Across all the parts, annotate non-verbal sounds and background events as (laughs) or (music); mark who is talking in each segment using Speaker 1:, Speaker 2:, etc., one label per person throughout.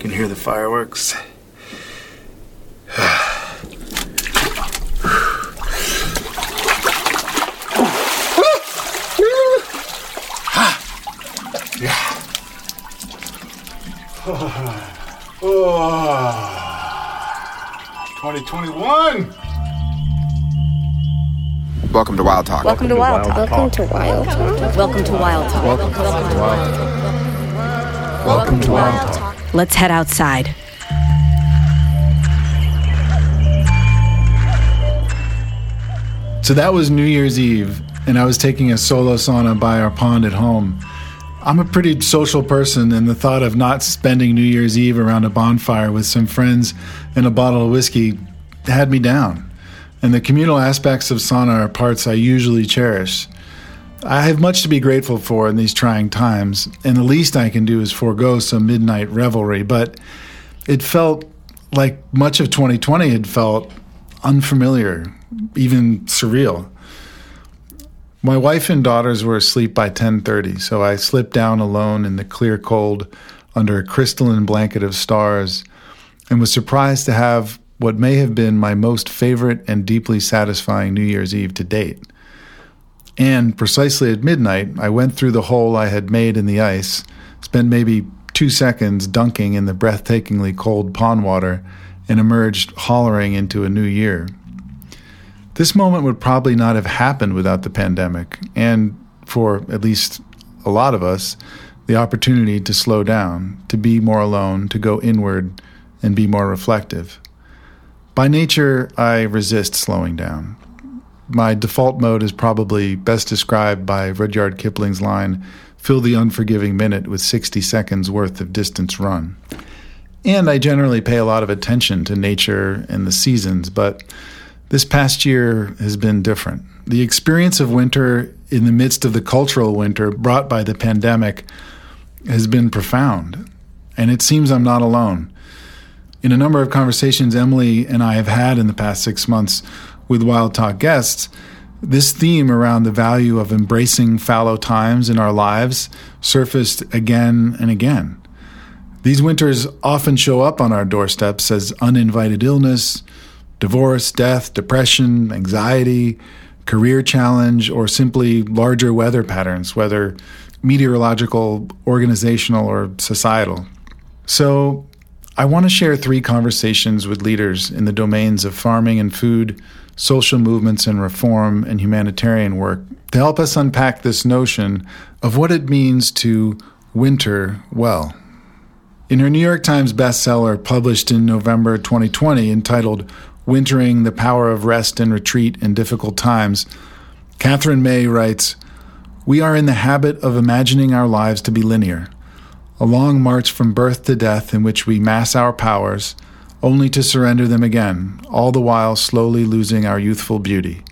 Speaker 1: Can hear the fireworks. yeah. Oh. 2021.
Speaker 2: Welcome to Wild Talk.
Speaker 3: Welcome to Wild Talk.
Speaker 4: Welcome to Wild Talk.
Speaker 3: Welcome to Wild Talk.
Speaker 4: Welcome to Wild Talk.
Speaker 3: Welcome to Wild Talk.
Speaker 5: Let's head outside.
Speaker 6: So that was New Year's Eve, and I was taking a solo sauna by our pond at home. I'm a pretty social person, and the thought of not spending New Year's Eve around a bonfire with some friends and a bottle of whiskey had me down. And the communal aspects of sauna are parts I usually cherish. I have much to be grateful for in these trying times, and the least I can do is forego some midnight revelry, but it felt like much of 2020 had felt unfamiliar, even surreal. My wife and daughters were asleep by 10:30, so I slipped down alone in the clear cold under a crystalline blanket of stars and was surprised to have what may have been my most favorite and deeply satisfying New Year's Eve to date. And precisely at midnight, I went through the hole I had made in the ice, spent maybe 2 seconds dunking in the breathtakingly cold pond water and emerged hollering into a new year. This moment would probably not have happened without the pandemic, and for at least a lot of us, the opportunity to slow down, to be more alone, to go inward, and be more reflective. By nature, I resist slowing down. My default mode is probably best described by Rudyard Kipling's line fill the unforgiving minute with 60 seconds worth of distance run. And I generally pay a lot of attention to nature and the seasons, but this past year has been different. The experience of winter in the midst of the cultural winter brought by the pandemic has been profound, and it seems I'm not alone. In a number of conversations Emily and I have had in the past six months with Wild Talk guests, this theme around the value of embracing fallow times in our lives surfaced again and again. These winters often show up on our doorsteps as uninvited illness, divorce, death, depression, anxiety, career challenge, or simply larger weather patterns, whether meteorological, organizational, or societal. So, I want to share three conversations with leaders in the domains of farming and food, social movements and reform, and humanitarian work to help us unpack this notion of what it means to winter well. In her New York Times bestseller published in November 2020 entitled Wintering the Power of Rest and Retreat in Difficult Times, Katherine May writes We are in the habit of imagining our lives to be linear, a long march from birth to death in which we mass our powers, only to surrender them again, all the while slowly losing our youthful beauty.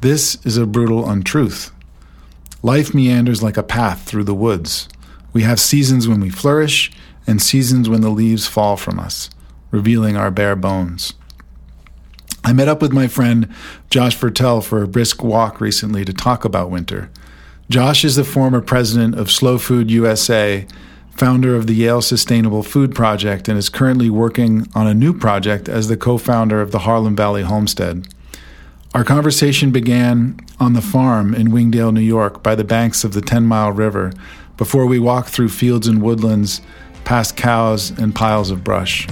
Speaker 6: This is a brutal untruth. Life meanders like a path through the woods. We have seasons when we flourish and seasons when the leaves fall from us, revealing our bare bones. I met up with my friend Josh Viertel for a brisk walk recently to talk about winter. Josh is the former president of Slow Food USA, founder of the Yale Sustainable Food Project, and is currently working on a new project as the co founder of the Harlem Valley Homestead. Our conversation began on the farm in Wingdale, New York, by the banks of the 10 Mile River, before we walked through fields and woodlands, past cows and piles of brush.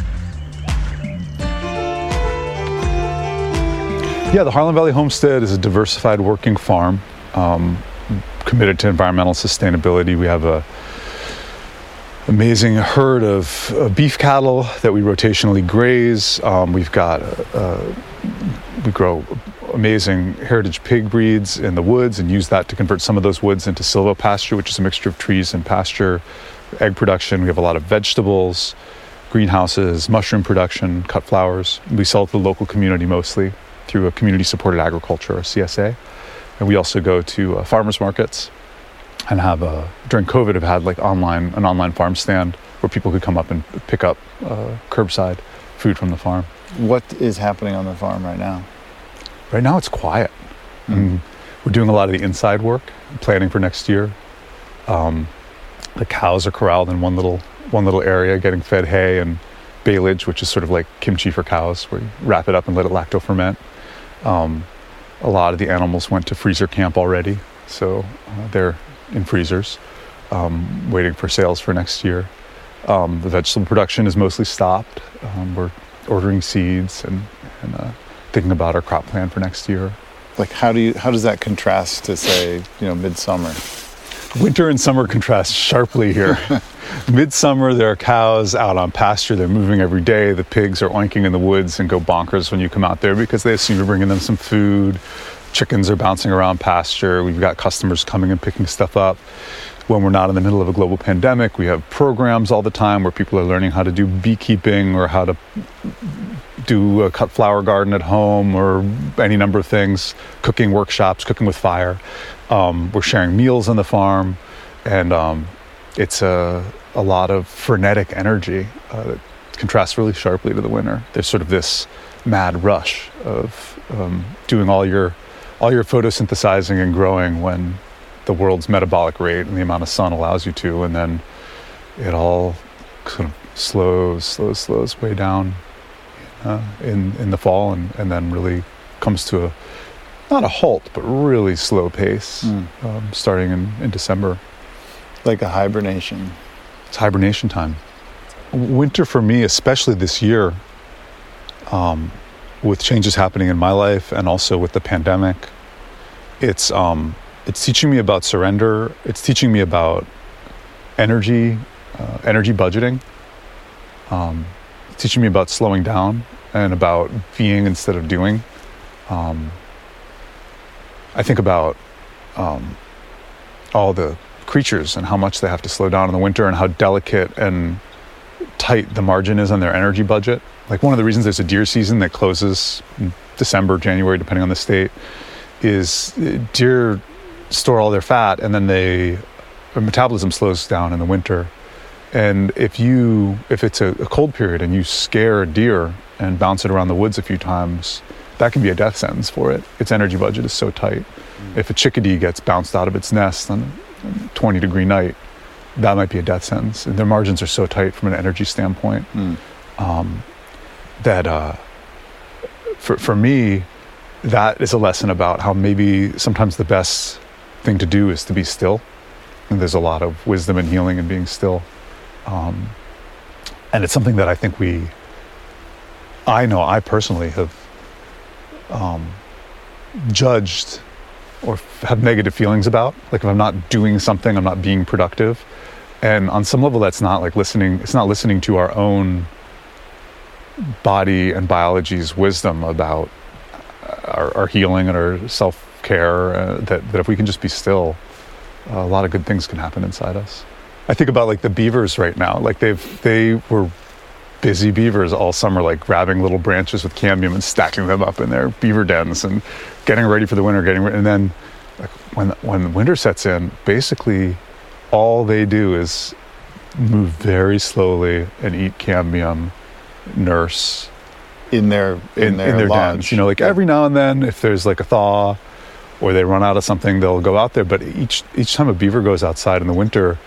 Speaker 7: Yeah, the Harlem Valley Homestead is a diversified working farm um, committed to environmental sustainability. We have a amazing herd of uh, beef cattle that we rotationally graze. Um, we've got uh, we grow amazing heritage pig breeds in the woods and use that to convert some of those woods into silvopasture, which is a mixture of trees and pasture. Egg production. We have a lot of vegetables, greenhouses, mushroom production, cut flowers. We sell to the local community mostly through a community supported agriculture or CSA. And we also go to uh, farmers markets and have a, during COVID have had like online an online farm stand where people could come up and pick up uh, curbside food from the farm.
Speaker 1: What is happening on the farm right now?
Speaker 7: Right now it's quiet. Mm. we're doing a lot of the inside work, planning for next year. Um, the cows are corralled in one little one little area, getting fed hay and baleage, which is sort of like kimchi for cows, where you wrap it up and let it lacto ferment. Um, a lot of the animals went to freezer camp already, so uh, they're in freezers, um, waiting for sales for next year. Um, the vegetable production is mostly stopped. Um, we're ordering seeds and, and uh, thinking about our crop plan for next year.
Speaker 1: Like, how do you? How does that contrast to say, you know, midsummer?
Speaker 7: Winter and summer contrast sharply here. (laughs) Midsummer, there are cows out on pasture. They're moving every day. The pigs are oinking in the woods and go bonkers when you come out there because they assume you're bringing them some food. Chickens are bouncing around pasture. We've got customers coming and picking stuff up. When we're not in the middle of a global pandemic, we have programs all the time where people are learning how to do beekeeping or how to do a cut flower garden at home or any number of things, cooking workshops, cooking with fire. Um, we're sharing meals on the farm, and um, it's a, a lot of frenetic energy uh, that contrasts really sharply to the winter. There's sort of this mad rush of um, doing all your all your photosynthesizing and growing when the world's metabolic rate and the amount of sun allows you to, and then it all sort of slows, slows, slows way down uh, in in the fall, and, and then really comes to a not a halt, but really slow pace,
Speaker 1: Mm.
Speaker 7: um, starting in, in December.
Speaker 1: Like a hibernation.
Speaker 7: It's hibernation time. Winter for me, especially this year, um, with changes happening in my life and also with the pandemic, it's um, it's teaching me about surrender. It's teaching me about energy, uh, energy budgeting. Um, it's teaching me about slowing down and about being instead of doing. Um, I think about um, all the creatures and how much they have to slow down in the winter and how delicate and tight the margin is on their energy budget. Like one of the reasons there's a deer season that closes in December, January, depending on the state, is uh, deer store all their fat and then they their metabolism slows down in the winter. And if you if it's a, a cold period and you scare a deer and bounce it around the woods a few times, that can be a death sentence for it. Its energy budget is so tight. If a chickadee gets bounced out of its nest on a 20 degree night, that might be a death sentence. And their margins are so tight from an energy standpoint
Speaker 1: Mm.
Speaker 7: um, that uh, for, for me, that is a lesson about how maybe sometimes the best thing to do is to be still. And there's a lot of wisdom and healing in being still. Um, and it's something that I think we, I know I personally have um, judged or have negative feelings about. Like if I'm not doing something, I'm not being productive. And on some level, that's not like listening, it's not listening to our own body and biology's wisdom about our, our healing and our self care. Uh, that, that if we can just be still, uh, a lot of good things can happen inside us. I think about like the beavers right now. Like they've they were busy beavers all summer, like grabbing little branches with cambium and stacking them up in their beaver dens and getting ready for the winter. Getting and then like when when winter sets in, basically all they do is move very slowly and eat cambium, nurse,
Speaker 1: In their in,
Speaker 7: in,
Speaker 1: their,
Speaker 7: in their
Speaker 1: lodge.
Speaker 7: dens. You know, like every now and then, if there's like a thaw or they run out of something, they'll go out there. But each each time a beaver goes outside in the winter,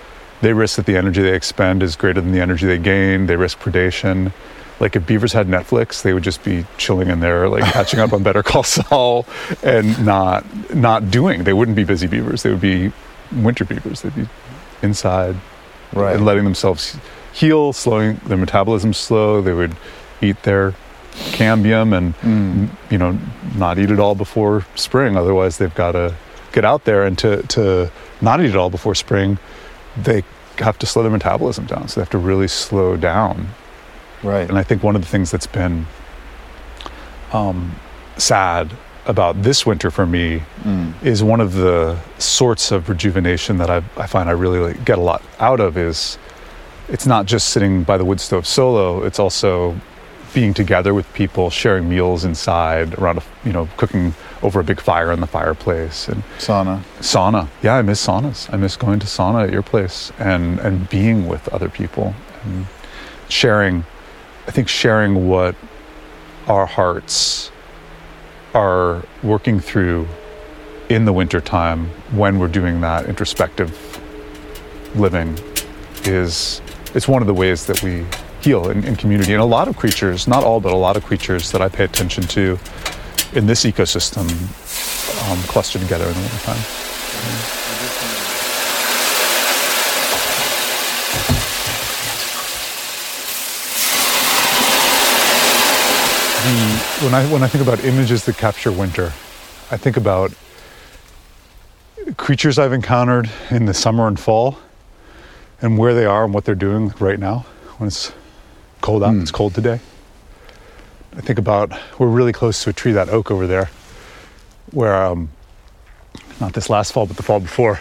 Speaker 7: they risk that the energy they expend is greater than the energy they gain. They risk predation. Like if beavers had Netflix, they would just be chilling in there, like (laughs) catching up on Better Call Saul, and not not doing. They wouldn't be busy beavers. They would be winter beavers. They'd be inside
Speaker 1: right.
Speaker 7: and letting themselves heal, slowing their metabolism slow. They would eat their cambium and
Speaker 1: Mm.
Speaker 7: you know not eat it all before spring. Otherwise, they've got to get out there and to to not eat it all before spring. They have to slow their metabolism down, so they have to really slow down.
Speaker 1: Right.
Speaker 7: And I think one of the things that's been um, sad about this winter for me
Speaker 1: Mm.
Speaker 7: is one of the sorts of rejuvenation that I, I find I really like, get a lot out of is it's not just sitting by the wood stove solo it's also being together with people sharing meals inside around a you know cooking over a big fire in the fireplace and
Speaker 1: Sauna.
Speaker 7: sauna yeah i miss saunas i miss going to sauna at your place and and being with other people and sharing i think sharing what our hearts are working through in the wintertime when we're doing that introspective living is it's one of the ways that we heal in, in community. And a lot of creatures, not all, but a lot of creatures that I pay attention to in this ecosystem um, cluster together in the wintertime. The, when I when I think about images that capture winter, I think about creatures I've encountered in the summer and fall, and where they are and what they're doing right now when it's cold out. It's cold today. I think about we're really close to a tree, that oak over there, where um, not this last fall, but the fall before,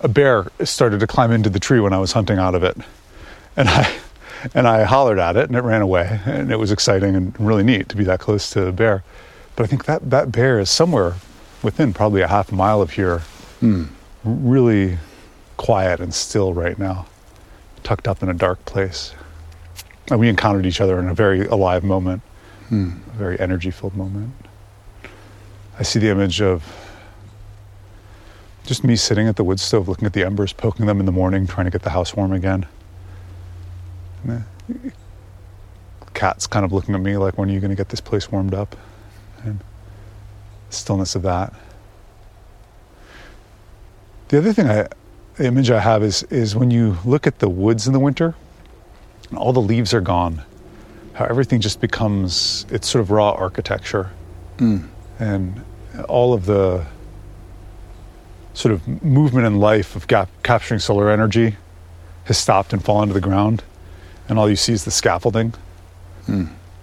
Speaker 7: a bear started to climb into the tree when I was hunting out of it, and I (laughs) and I hollered at it, and it ran away, and it was exciting and really neat to be that close to a bear. But I think that that bear is somewhere within probably a half mile of here, really quiet and still right now, tucked up in a dark place. And we encountered each other in a very alive moment, hmm. a very energy filled moment. I see the image of just me sitting at the wood stove looking at the embers, poking them in the morning, trying to get the house warm again. And the cat's kind of looking at me like, when are you going to get this place warmed up? And stillness of that. The other thing I, image I have is is when you look at the woods in the winter, and all the leaves are gone, how everything just becomes it's sort of raw architecture, and all of the sort of movement and life of gap, capturing solar energy has stopped and fallen to the ground, and all you see is the scaffolding,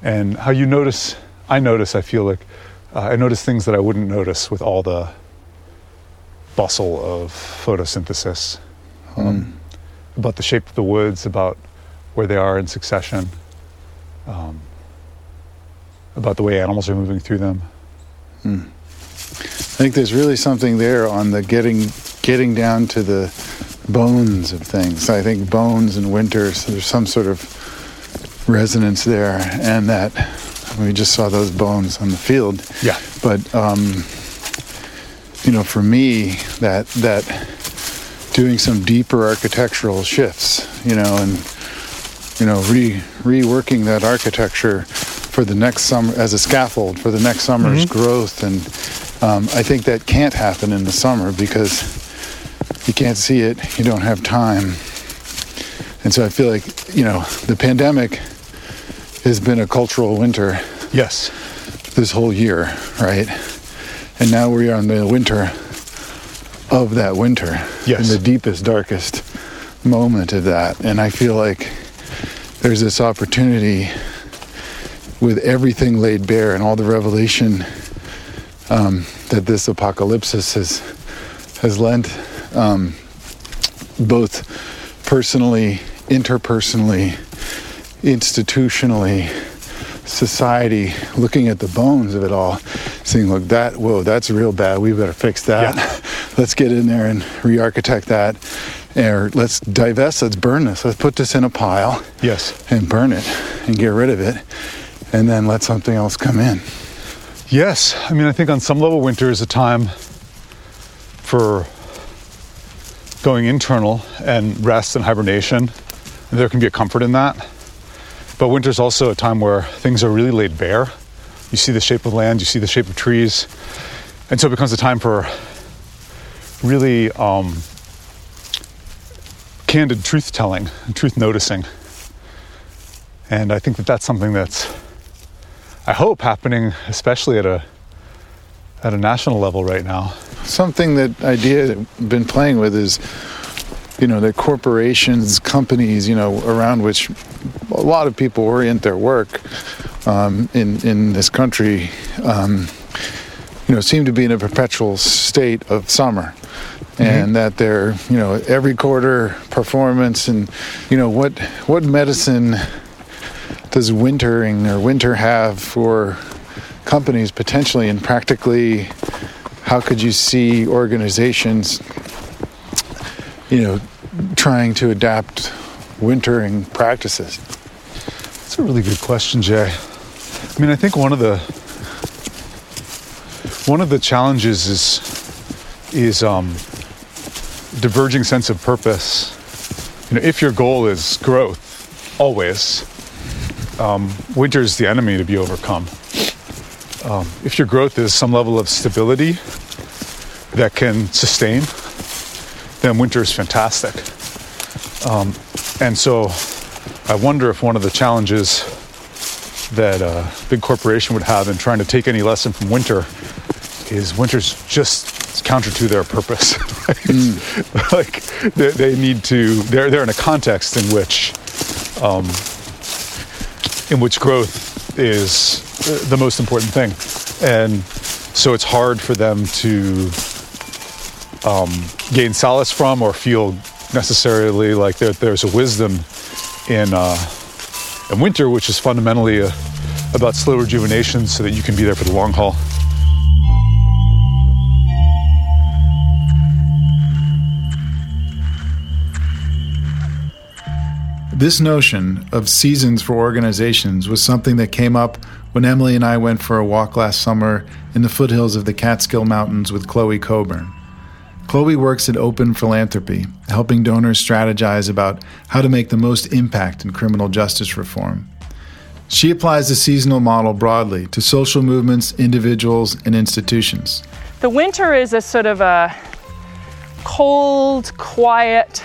Speaker 7: and how you notice. I notice. I feel like uh, I notice things that I wouldn't notice with all the bustle of photosynthesis. Um, About the shape of the woods, about where they are in succession, um, about the way animals are moving through them.
Speaker 6: I think there's really something there on the getting getting down to the bones of things. I think bones and winter, so there's some sort of resonance there, and that we just saw those bones on the field.
Speaker 7: Yeah.
Speaker 6: But um, you know, for me, that that doing some deeper architectural shifts, you know, and you know, re reworking that architecture for the next summer as a scaffold for the next summer's growth, and um, I think that can't happen in the summer because you can't see it, you don't have time, and so I feel like you know the pandemic has been a cultural winter
Speaker 7: Yes.
Speaker 6: this whole year, right? And now we are in the winter of that winter.
Speaker 7: Yes.
Speaker 6: In the deepest, darkest moment of that. And I feel like there's this opportunity with everything laid bare and all the revelation um, that this apocalypse has has lent um, both personally, interpersonally, institutionally, society, looking at the bones of it all, saying, look, that, whoa, that's real bad. We better fix that.
Speaker 7: Yeah. (laughs)
Speaker 6: let's get in there and re architect that. Or let's divest, let's burn this. Let's put this in a pile
Speaker 7: Yes.
Speaker 6: and burn it and get rid of it. And then let something else come in.
Speaker 7: Yes. I mean, I think on some level, winter is a time for going internal and rest and hibernation. There can be a comfort in that. But winter's also a time where things are really laid bare. You see the shape of land, you see the shape of trees. And so it becomes a time for really um, candid truth telling and truth noticing. And I think that that's something that's I hope happening, especially at a at a national level right now.
Speaker 6: something that idea that I've been playing with is you know that corporations companies you know around which a lot of people orient their work um, in in this country um, you know seem to be in a perpetual state of summer. And that they're you know every quarter performance and you know what what medicine does wintering or winter have for companies potentially and practically how could you see organizations you know trying to adapt wintering practices?
Speaker 7: That's a really good question, Jay. I mean, I think one of the one of the challenges is is um, diverging sense of purpose, you know, if your goal is growth, always, um, winter is the enemy to be overcome. Um, if your growth is some level of stability that can sustain, then winter is fantastic. Um, and so I wonder if one of the challenges that a big corporation would have in trying to take any lesson from winter is winter's just counter to their purpose. (laughs) mm. like they, they, need to, they're, they're in a context in which, um, in which growth is the most important thing. And so it's hard for them to um, gain solace from or feel necessarily like there, there's a wisdom in, uh, in winter, which is fundamentally a, about slow rejuvenation so that you can be there for the long haul.
Speaker 6: This notion of seasons for organizations was something that came up when Emily and I went for a walk last summer in the foothills of the Catskill Mountains with Chloe Cockburn. Chloe works at Open Philanthropy, helping donors strategize about how to make the most impact in criminal justice reform. She applies the seasonal model broadly to social movements, individuals, and institutions.
Speaker 2: The winter is a sort of a cold, quiet,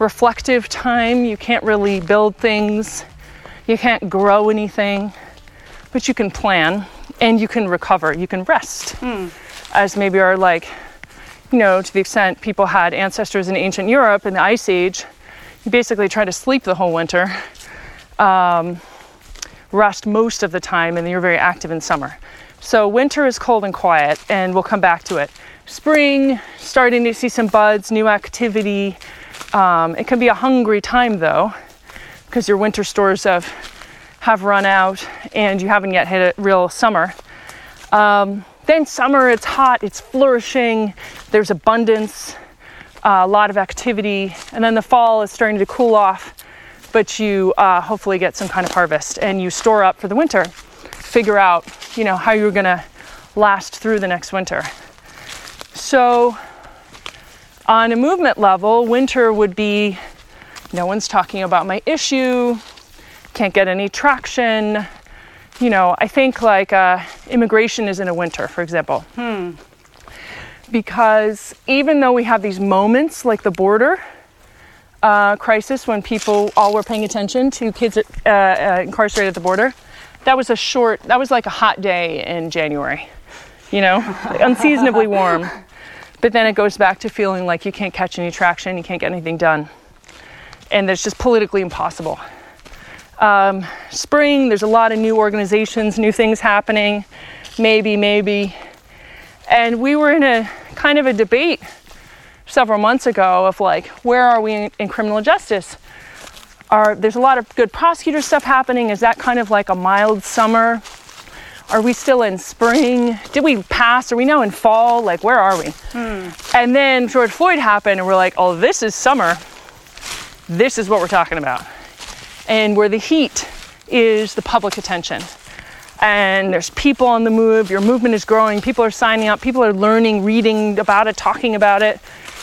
Speaker 2: reflective time. You can't really build things, you can't grow anything, but you can plan and you can recover, you can rest. Mm. As maybe are like, you know, to the extent people had ancestors in ancient Europe in the Ice Age, you basically try to sleep the whole winter, um, rest most of the time, and you're very active in summer. So winter is cold and quiet, and we'll come back to it. Spring, starting to see some buds, new activity, um, it can be a hungry time though, because your winter stores have have run out and you haven't yet hit a real summer. Um, then summer, it's hot, it's flourishing, there's abundance, uh, a lot of activity, and then the fall is starting to cool off, but you uh, hopefully get some kind of harvest and you store up for the winter. Figure out, you know, how you're gonna last through the next winter. So on a movement level, winter would be no one's talking about my issue, can't get any traction. You know, I think like uh, immigration is in a winter, for example. Hmm. Because even though we have these moments like the border uh, crisis when people all were paying attention to kids uh, uh, incarcerated at the border, that was a short, that was like a hot day in January, you know, unseasonably warm. (laughs) But then it goes back to feeling like you can't catch any traction, you can't get anything done. And it's just politically impossible. Um, spring, there's a lot of new organizations, new things happening, maybe, maybe. And we were in a kind of a debate several months ago of like, where are we in, in criminal justice? Are, there's a lot of good prosecutor stuff happening. Is that kind of like a mild summer? Are we still in spring? Did we pass? Are we now in fall? Like, where are we? Hmm. And then George Floyd happened, and we're like, oh, this is summer. This is what we're talking about. And where the heat is the public attention. And there's people on the move, your movement is growing, people are signing up, people are learning, reading about it, talking about it,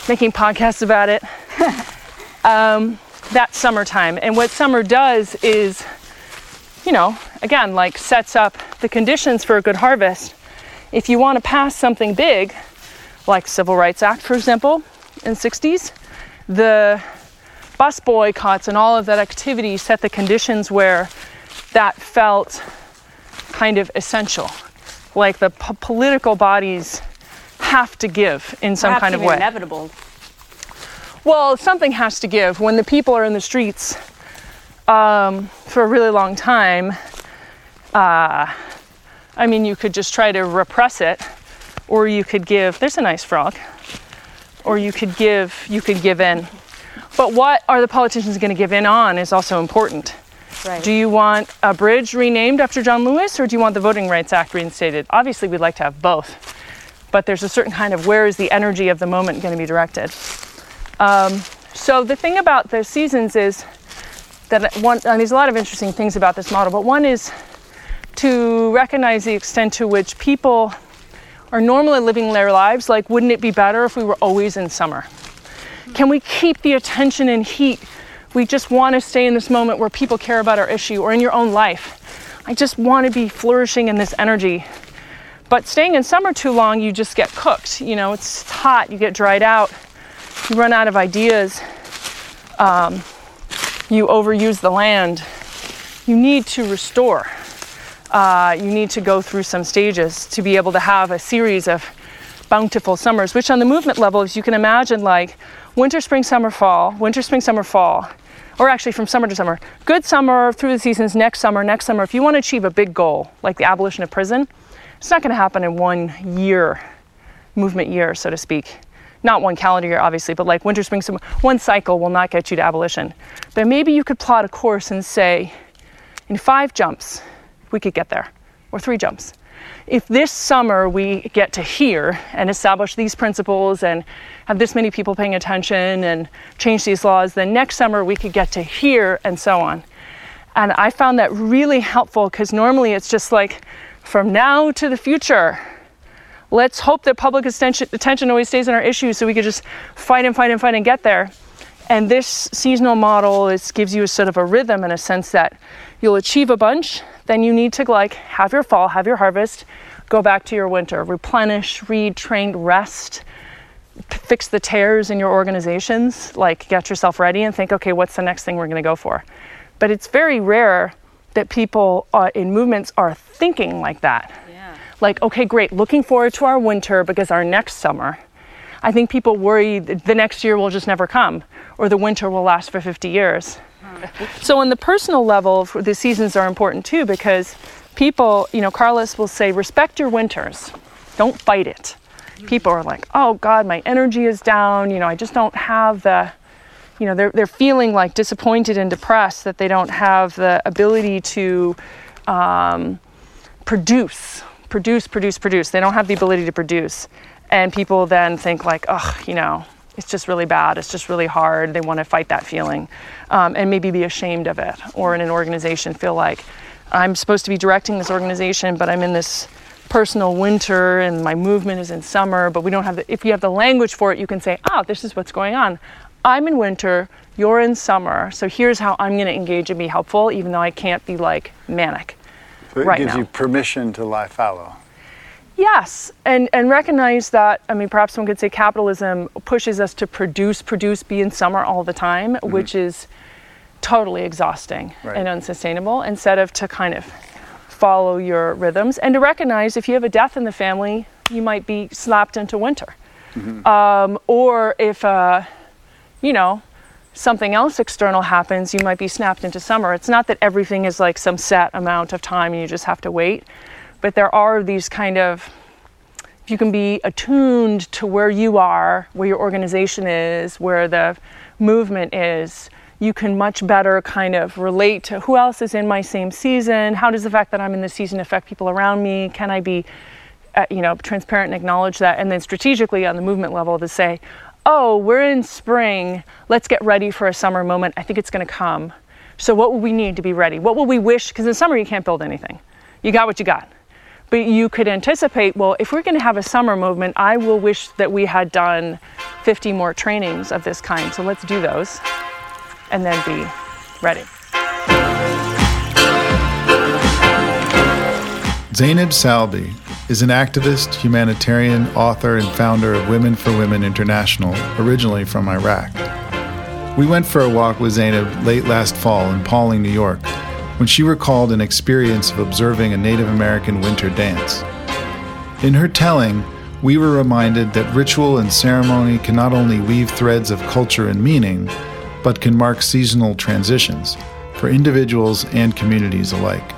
Speaker 2: making podcasts about it. (laughs) um, that's summertime. And what summer does is you know, again, like sets up the conditions for a good harvest. If you want to pass something big, like Civil Rights Act, for example, in 60s, the bus boycotts and all of that activity set the conditions where that felt kind of essential. Like the po- political bodies have to give in some
Speaker 4: Perhaps
Speaker 2: kind of way.
Speaker 4: Inevitable.
Speaker 2: Well, something has to give when the people are in the streets um, for a really long time. Uh, I mean, you could just try to repress it, or you could give. There's a nice frog. Or you could give. You could give in. But what are the politicians going to give in on is also important. Right. Do you want a bridge renamed after John Lewis, or do you want the Voting Rights Act reinstated? Obviously, we'd like to have both. But there's a certain kind of where is the energy of the moment going to be directed. Um, so the thing about the seasons is that one, and there's a lot of interesting things about this model, but one is to recognize the extent to which people are normally living their lives like, wouldn't it be better if we were always in summer? Can we keep the attention and heat? We just want to stay in this moment where people care about our issue or in your own life. I just want to be flourishing in this energy. But staying in summer too long, you just get cooked. You know, it's hot, you get dried out, you run out of ideas, um, you overuse the land. You need to restore. Uh, you need to go through some stages to be able to have a series of bountiful summers, which on the movement level, as you can imagine, like winter, spring, summer, fall, winter, spring, summer, fall, or actually from summer to summer. Good summer through the seasons, next summer, next summer. If you want to achieve a big goal, like the abolition of prison, it's not going to happen in one year, movement year, so to speak. Not one calendar year, obviously, but like winter, spring, summer. One cycle will not get you to abolition. But maybe you could plot a course and say, in five jumps, we could get there, or three jumps. If this summer we get to here and establish these principles and have this many people paying attention and change these laws, then next summer we could get to here and so on. And I found that really helpful because normally it's just like from now to the future. Let's hope that public attention, attention always stays on our issues so we could just fight and fight and fight and get there. And this seasonal model is, gives you a sort of a rhythm in a sense that you'll achieve a bunch, then you need to like have your fall, have your harvest, go back to your winter, replenish, read, train, rest, fix the tears in your organizations, like get yourself ready and think, okay, what's the next thing we're going to go for? But it's very rare that people uh, in movements are thinking like that.
Speaker 5: Yeah.
Speaker 2: Like, okay, great, looking forward to our winter because our next summer. I think people worry the next year will just never come or the winter will last for 50 years. So, on the personal level, the seasons are important too because people, you know, Carlos will say, respect your winters, don't fight it. People are like, oh God, my energy is down, you know, I just don't have the, you know, they're, they're feeling like disappointed and depressed that they don't have the ability to um, produce, produce, produce, produce. They don't have the ability to produce. And people then think, like, oh, you know, it's just really bad. It's just really hard. They want to fight that feeling um, and maybe be ashamed of it. Or in an organization, feel like I'm supposed to be directing this organization, but I'm in this personal winter and my movement is in summer. But we don't have the, if you have the language for it, you can say, oh, this is what's going on. I'm in winter, you're in summer. So here's how I'm going to engage and be helpful, even though I can't be like manic.
Speaker 1: So it
Speaker 2: right
Speaker 1: gives
Speaker 2: now.
Speaker 1: you permission to lie fallow.
Speaker 2: Yes, and, and recognize that, I mean, perhaps one could say capitalism pushes us to produce, produce, be in summer all the time, which is totally exhausting
Speaker 1: Right.
Speaker 2: and unsustainable, instead of to kind of follow your rhythms and to recognize if you have a death in the family, you might be slapped into winter. Um, or if, uh, you know, something else external happens, you might be snapped into summer. It's not that everything is like some set amount of time and you just have to wait, but there are these kind of if you can be attuned to where you are, where your organization is, where the movement is, you can much better kind of relate to who else is in my same season. How does the fact that I'm in this season affect people around me? Can I be, uh, you know, transparent and acknowledge that? And then strategically on the movement level to say, oh, we're in spring. Let's get ready for a summer moment. I think it's going to come. So what will we need to be ready? What will we wish? Because in summer you can't build anything. You got what you got but you could anticipate well if we're going to have a summer movement i will wish that we had done 50 more trainings of this kind. So let's do those and then be ready.
Speaker 6: Zainab Salbi is an activist, humanitarian, author, and founder of Women for Women International, originally from Iraq. We went for a walk with Zainab late last fall in Pawling, New York, when she recalled an experience of observing a Native American winter dance. In her telling, we were reminded that ritual and ceremony can not only weave threads of culture and meaning, but can mark seasonal transitions for individuals and communities alike.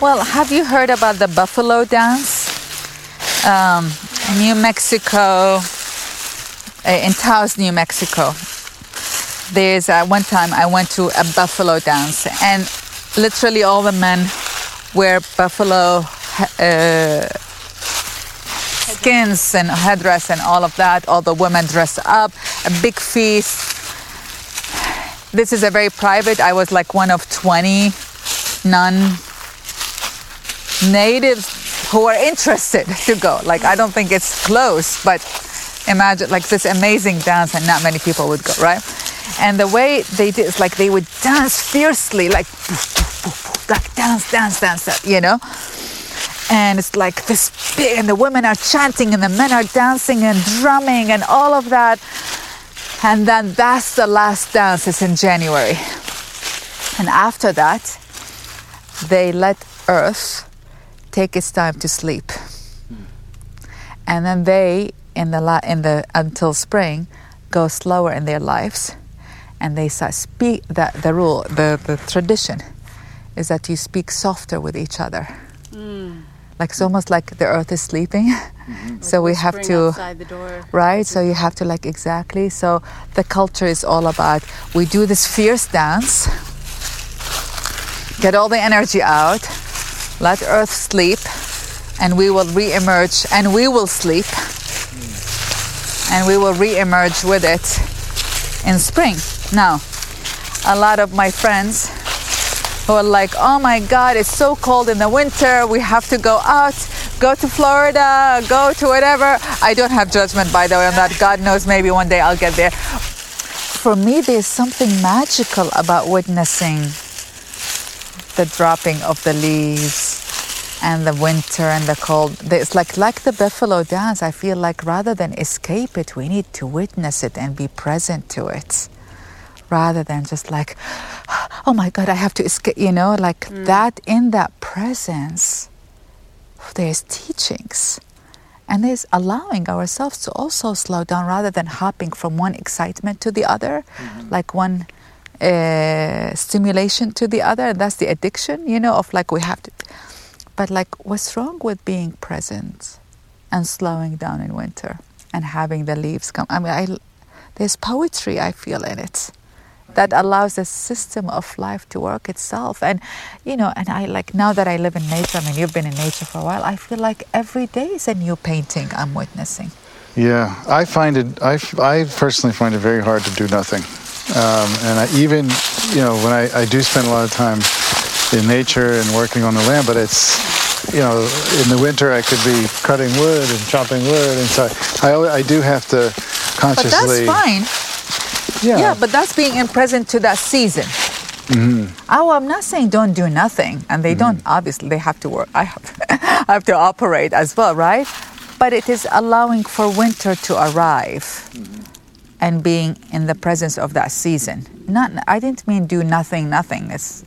Speaker 8: Well, have you heard about the buffalo dance? Um, New Mexico, in Taos, New Mexico. There's uh, one time I went to a buffalo dance, and literally all the men wear buffalo uh, skins and headdress and all of that. All the women dress up, a big feast. This is a very private. I was like one of 20 non natives who are interested to go. Like I don't think it's close, but imagine like this amazing dance and not many people would go, right? And the way they did is like they would dance fiercely, like like dance, dance, dance, dance, you know? And it's like this big, and the women are chanting, and the men are dancing and drumming, and all of that. And then that's the last dance, it's in January. And after that, they let Earth take its time to sleep. Hmm. And then they, in the, la- in the until spring, go slower in their lives. And they start speak, the, the rule, the, the tradition is that you speak softer with each other. Mm. Like it's almost like the earth is sleeping. Mm-hmm. (laughs) so we have to
Speaker 3: the door.
Speaker 8: right so you have to like exactly so the culture is all about we do this fierce dance get all the energy out let earth sleep and we will re-emerge and we will sleep and we will re-emerge with it in spring. Now a lot of my friends who are like oh my god it's so cold in the winter. We have to go out go to florida go to whatever. I don't have judgment by the way on that. God knows maybe one day i'll get there. For me there's something magical about witnessing the dropping of the leaves and the winter and the cold. It's like like the buffalo dance i feel like rather than escape it we need to witness it and be present to it. Rather than just like (gasps) oh my god i have to escape you know like that in that presence there's teachings. And there's allowing ourselves to also slow down rather than hopping from one excitement to the other like one uh, stimulation to the other. That's the addiction you know of like we have to but like what's wrong with being present and slowing down in winter and having the leaves come? I mean i there's poetry i feel in it that allows the system of life to work itself. And you know and i like now that i live in nature i mean you've been in nature for a while i feel like every day is a new painting i'm witnessing.
Speaker 1: Yeah, I find it. i, I personally find it very hard to do nothing, um, and I even you know when I, I do spend a lot of time in nature and working on the land, but it's you know in the winter I could be cutting wood and chopping wood, and so I I do have to consciously.
Speaker 8: but that's fine
Speaker 1: Yeah.
Speaker 8: yeah but that's being in present to that season mm-hmm. Oh, I'm not saying don't do nothing, and they don't. Mm-hmm. Obviously, they have to work. I have, I (laughs) have to operate as well, right? But it is allowing for winter to arrive, and being in the presence of that season. Not, I didn't mean do nothing, nothing. It's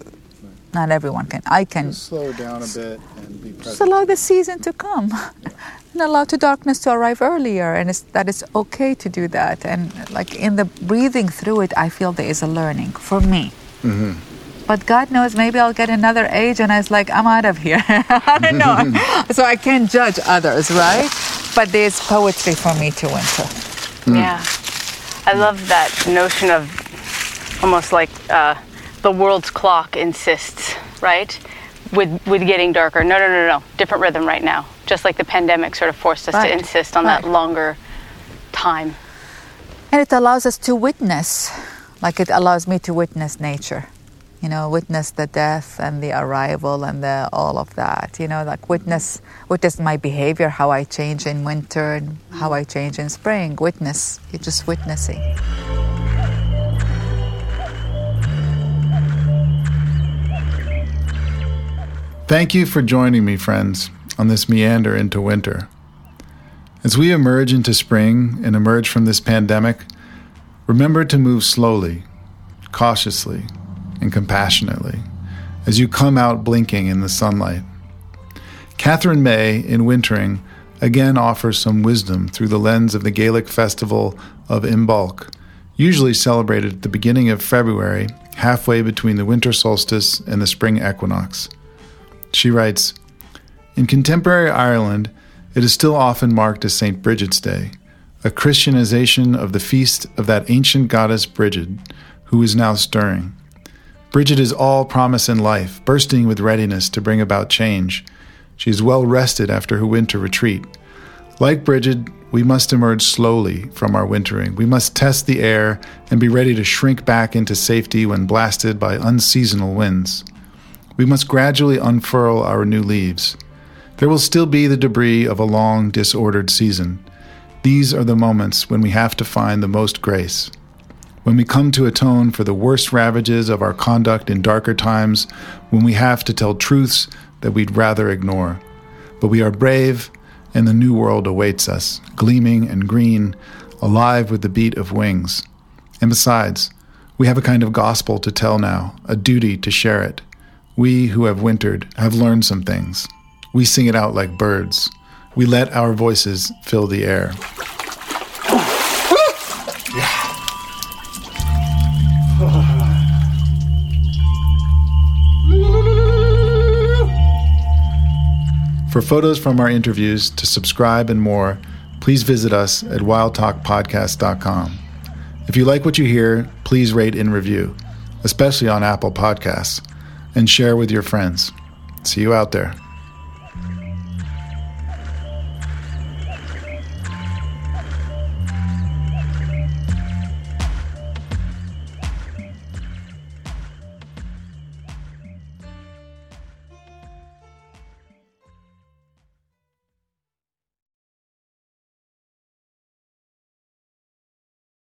Speaker 8: not everyone can. I can
Speaker 1: slow down a bit and be
Speaker 8: just allow the season to come. (laughs) And allow the darkness to arrive earlier and it's, that it's okay to do that. And like in the breathing through it i feel there is a learning for me. But god knows maybe i'll get another age and i was like i'm out of here. (laughs) I don't know. (laughs) So i can't judge others right? But there's poetry for me to winter.
Speaker 2: Yeah. I love that notion of almost like uh, the world's clock insists, right? With with getting darker. No, no, no, no. Different rhythm right now. Just like the pandemic sort of forced us
Speaker 8: Right.
Speaker 2: to insist on
Speaker 8: Right.
Speaker 2: that longer time.
Speaker 8: and it allows us to witness like it allows me to witness nature you know witness the death and the arrival and the all of that you know like witness witness my behavior how i change in winter and how i change in spring witness you're just witnessing
Speaker 6: Thank you for joining me, friends, on this meander into winter. As we emerge into spring and emerge from this pandemic, remember to move slowly, cautiously, and compassionately as you come out blinking in the sunlight. Katherine May, in Wintering, again offers some wisdom through the lens of the Gaelic festival of Imbolc, usually celebrated at the beginning of February, halfway between the winter solstice and the spring equinox. She writes In contemporary Ireland, it is still often marked as St. Bridget's Day, a Christianization of the feast of that ancient goddess Bridget, who is now stirring. Bridget is all promise and life, bursting with readiness to bring about change. She is well rested after her winter retreat. Like Bridget, we must emerge slowly from our wintering. We must test the air and be ready to shrink back into safety when blasted by unseasonal winds. We must gradually unfurl our new leaves. There will still be the debris of a long, disordered season. These are the moments when we have to find the most grace. When we come to atone for the worst ravages of our conduct in darker times, when we have to tell truths that we'd rather ignore. But we are brave, and the new world awaits us, gleaming and green, alive with the beat of wings. And besides, we have a kind of gospel to tell now, a duty to share it. We who have wintered have learned some things. We sing it out like birds. We let our voices fill the air. For photos from our interviews, to subscribe and more, please visit us at wildtalkpodcast.com. If you like what you hear, please rate and review, especially on Apple Podcasts, and share with your friends. See you out there.